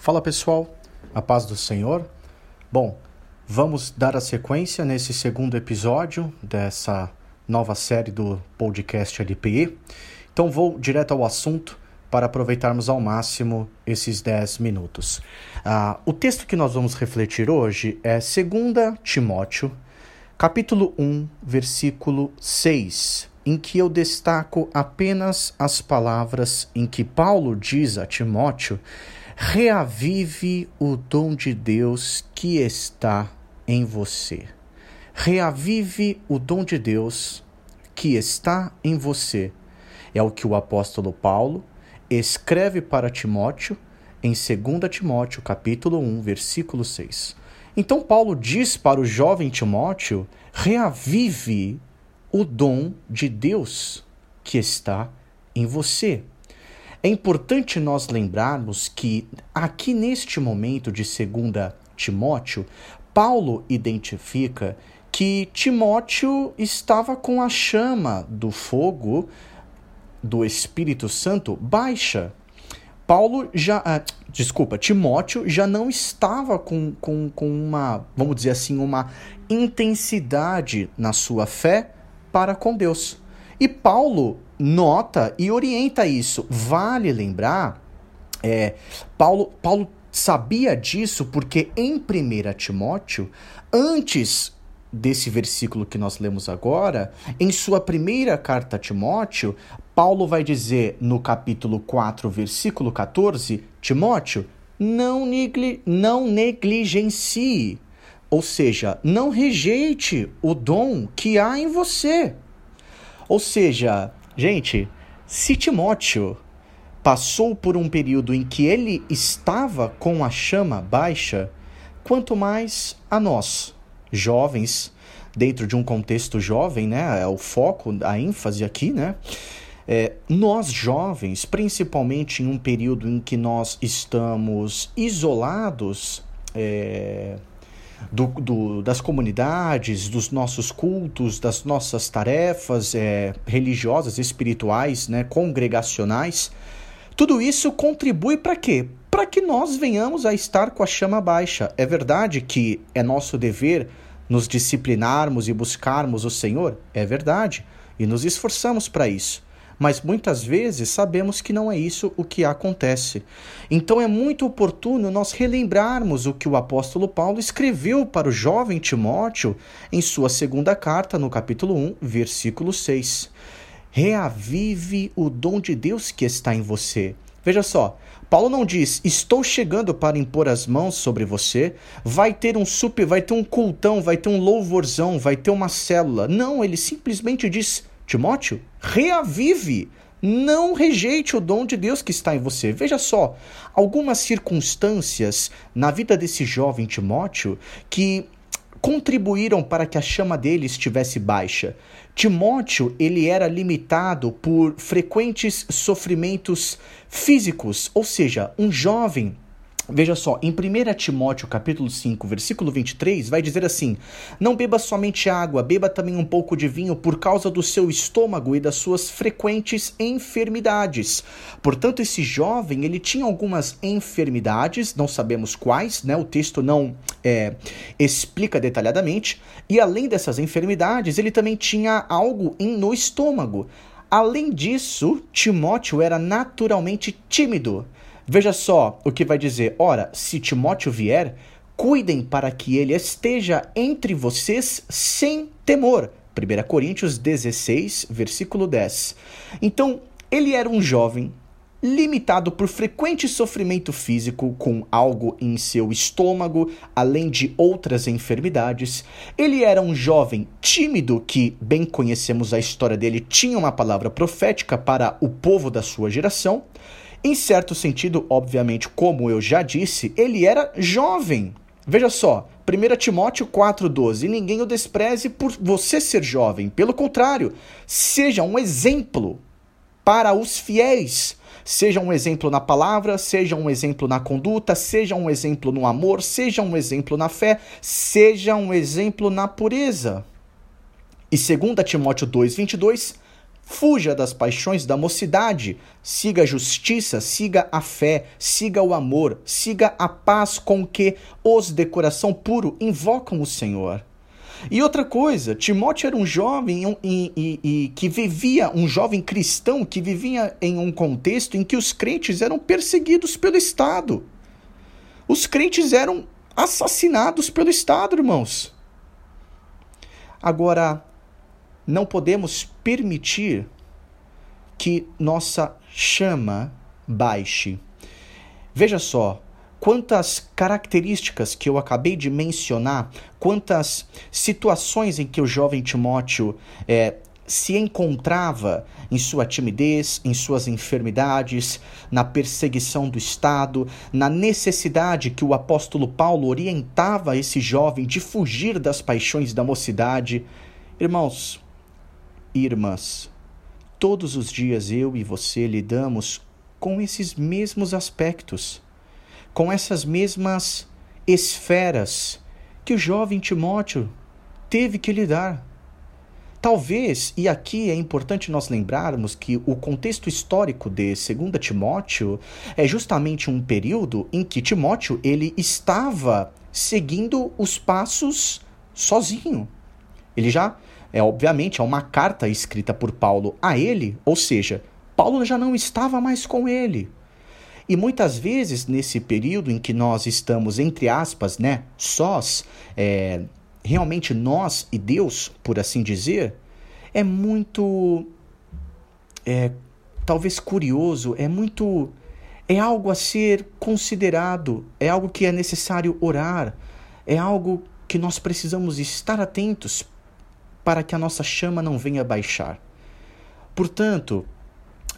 Fala pessoal, a paz do Senhor. Bom, vamos dar a sequência nesse segundo episódio dessa nova série do podcast LPE. Então vou direto ao assunto para aproveitarmos ao máximo esses 10 minutos. Ah, o texto que nós vamos refletir hoje é 2 Timóteo, capítulo 1, versículo 6, em que eu destaco apenas as palavras em que Paulo diz a Timóteo Reavive o dom de Deus que está em você. Reavive o dom de Deus que está em você. É o que o apóstolo Paulo escreve para Timóteo em 2 Timóteo, capítulo 1, versículo 6. Então Paulo diz para o jovem Timóteo: reavive o dom de Deus que está em você. É importante nós lembrarmos que aqui neste momento de 2 Timóteo, Paulo identifica que Timóteo estava com a chama do fogo do Espírito Santo baixa. Paulo já. Ah, desculpa, Timóteo já não estava com, com, com uma, vamos dizer assim, uma intensidade na sua fé para com Deus. E Paulo nota e orienta isso. Vale lembrar, é, Paulo, Paulo sabia disso porque em 1 Timóteo, antes desse versículo que nós lemos agora, em sua primeira carta a Timóteo, Paulo vai dizer no capítulo 4, versículo 14: Timóteo, não, negli não negligencie, ou seja, não rejeite o dom que há em você. Ou seja, Gente, se Timóteo passou por um período em que ele estava com a chama baixa, quanto mais a nós, jovens, dentro de um contexto jovem, né? É o foco, a ênfase aqui, né? É, nós jovens, principalmente em um período em que nós estamos isolados, é, do, do, das comunidades, dos nossos cultos, das nossas tarefas é, religiosas, espirituais, né, congregacionais. Tudo isso contribui para quê? Para que nós venhamos a estar com a chama baixa. É verdade que é nosso dever nos disciplinarmos e buscarmos o Senhor? É verdade. E nos esforçamos para isso mas muitas vezes sabemos que não é isso o que acontece. Então é muito oportuno nós relembrarmos o que o apóstolo Paulo escreveu para o jovem Timóteo em sua segunda carta, no capítulo 1, versículo 6. Reavive o dom de Deus que está em você. Veja só, Paulo não diz: "Estou chegando para impor as mãos sobre você". Vai ter um super, vai ter um cultão, vai ter um louvorzão, vai ter uma célula. Não, ele simplesmente diz: Timóteo, reavive, não rejeite o dom de Deus que está em você. Veja só, algumas circunstâncias na vida desse jovem Timóteo que contribuíram para que a chama dele estivesse baixa. Timóteo, ele era limitado por frequentes sofrimentos físicos, ou seja, um jovem Veja só, em 1 Timóteo capítulo 5, versículo 23, vai dizer assim: Não beba somente água, beba também um pouco de vinho por causa do seu estômago e das suas frequentes enfermidades. Portanto, esse jovem, ele tinha algumas enfermidades, não sabemos quais, né? O texto não é, explica detalhadamente. E além dessas enfermidades, ele também tinha algo no estômago. Além disso, Timóteo era naturalmente tímido. Veja só o que vai dizer: ora, se Timóteo vier, cuidem para que ele esteja entre vocês sem temor. 1 Coríntios 16, versículo 10. Então, ele era um jovem limitado por frequente sofrimento físico com algo em seu estômago, além de outras enfermidades. Ele era um jovem tímido que, bem conhecemos a história dele, tinha uma palavra profética para o povo da sua geração. Em certo sentido, obviamente, como eu já disse, ele era jovem. Veja só, 1 Timóteo 4,12: Ninguém o despreze por você ser jovem. Pelo contrário, seja um exemplo para os fiéis. Seja um exemplo na palavra, seja um exemplo na conduta, seja um exemplo no amor, seja um exemplo na fé, seja um exemplo na pureza. E 2 Timóteo 2,22: Fuja das paixões da mocidade, siga a justiça, siga a fé, siga o amor, siga a paz com que os de coração puro invocam o Senhor. E outra coisa, Timóteo era um jovem e, e, e, que vivia, um jovem cristão que vivia em um contexto em que os crentes eram perseguidos pelo Estado. Os crentes eram assassinados pelo Estado, irmãos. Agora, não podemos permitir que nossa chama baixe. Veja só, quantas características que eu acabei de mencionar, quantas situações em que o jovem Timóteo é, se encontrava em sua timidez, em suas enfermidades, na perseguição do Estado, na necessidade que o apóstolo Paulo orientava esse jovem de fugir das paixões da mocidade. Irmãos irmãs, todos os dias eu e você lidamos com esses mesmos aspectos com essas mesmas esferas que o jovem Timóteo teve que lidar. Talvez, e aqui é importante nós lembrarmos que o contexto histórico de 2 Timóteo é justamente um período em que Timóteo ele estava seguindo os passos sozinho. Ele já, é obviamente, é uma carta escrita por Paulo a ele, ou seja, Paulo já não estava mais com ele. E muitas vezes, nesse período em que nós estamos, entre aspas, né, sós, é, realmente nós e Deus, por assim dizer, é muito. É, talvez curioso, é muito. É algo a ser considerado, é algo que é necessário orar, é algo que nós precisamos estar atentos para que a nossa chama não venha baixar. Portanto,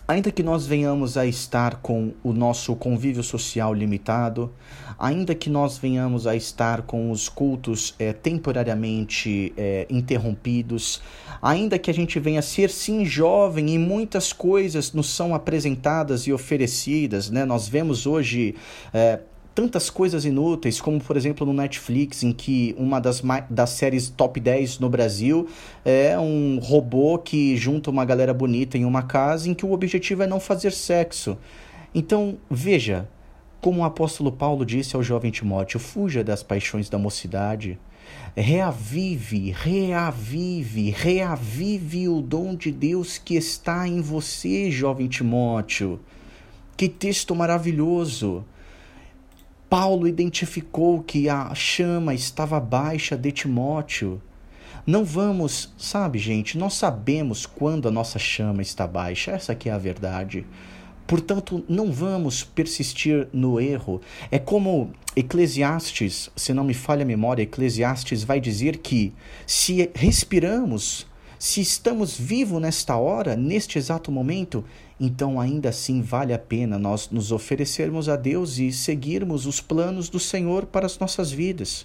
Ainda que nós venhamos a estar com o nosso convívio social limitado, ainda que nós venhamos a estar com os cultos é, temporariamente é, interrompidos, ainda que a gente venha a ser sim jovem e muitas coisas nos são apresentadas e oferecidas, né? Nós vemos hoje é, tantas coisas inúteis, como por exemplo no Netflix, em que uma das, das séries top 10 no Brasil é um robô que junta uma galera bonita em uma casa em que o objetivo é não fazer sexo. Então, veja, como o apóstolo Paulo disse ao jovem Timóteo: fuja das paixões da mocidade. Reavive, reavive, reavive o dom de Deus que está em você, jovem Timóteo. Que texto maravilhoso! Paulo identificou que a chama estava baixa de Timóteo. Não vamos, sabe, gente, nós sabemos quando a nossa chama está baixa, essa é a verdade. Portanto, não vamos persistir no erro. É como Eclesiastes, se não me falha a memória, Eclesiastes vai dizer que se respiramos, se estamos vivos nesta hora, neste exato momento, então ainda assim vale a pena nós nos oferecermos a Deus e seguirmos os planos do Senhor para as nossas vidas.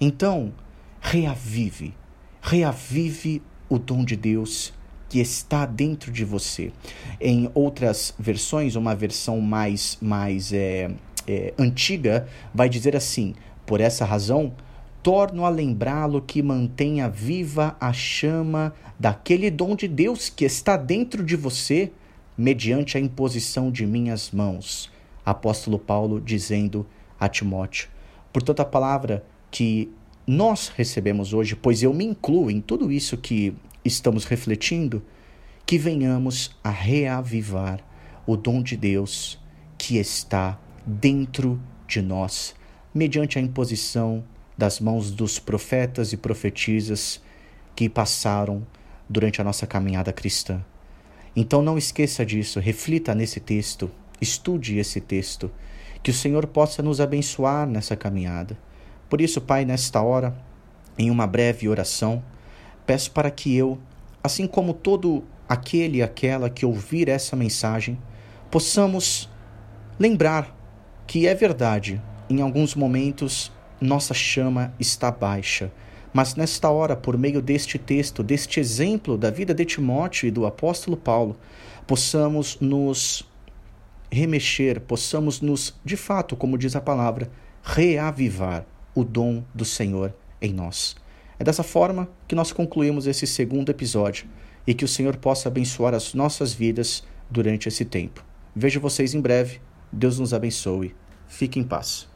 Então, reavive, reavive o dom de Deus que está dentro de você. Em outras versões, uma versão mais, mais é, é, antiga vai dizer assim: por essa razão, torno a lembrá-lo que mantenha viva a chama daquele dom de Deus que está dentro de você mediante a imposição de minhas mãos. Apóstolo Paulo dizendo a Timóteo. Portanto, a palavra que nós recebemos hoje, pois eu me incluo em tudo isso que estamos refletindo, que venhamos a reavivar o dom de Deus que está dentro de nós, mediante a imposição das mãos dos profetas e profetisas que passaram durante a nossa caminhada cristã. Então não esqueça disso, reflita nesse texto, estude esse texto, que o Senhor possa nos abençoar nessa caminhada. Por isso, Pai, nesta hora, em uma breve oração, peço para que eu, assim como todo aquele e aquela que ouvir essa mensagem, possamos lembrar que é verdade, em alguns momentos nossa chama está baixa mas nesta hora, por meio deste texto, deste exemplo da vida de Timóteo e do apóstolo Paulo, possamos nos remexer, possamos nos, de fato, como diz a palavra, reavivar o dom do Senhor em nós. É dessa forma que nós concluímos esse segundo episódio e que o Senhor possa abençoar as nossas vidas durante esse tempo. Vejo vocês em breve. Deus nos abençoe. Fique em paz.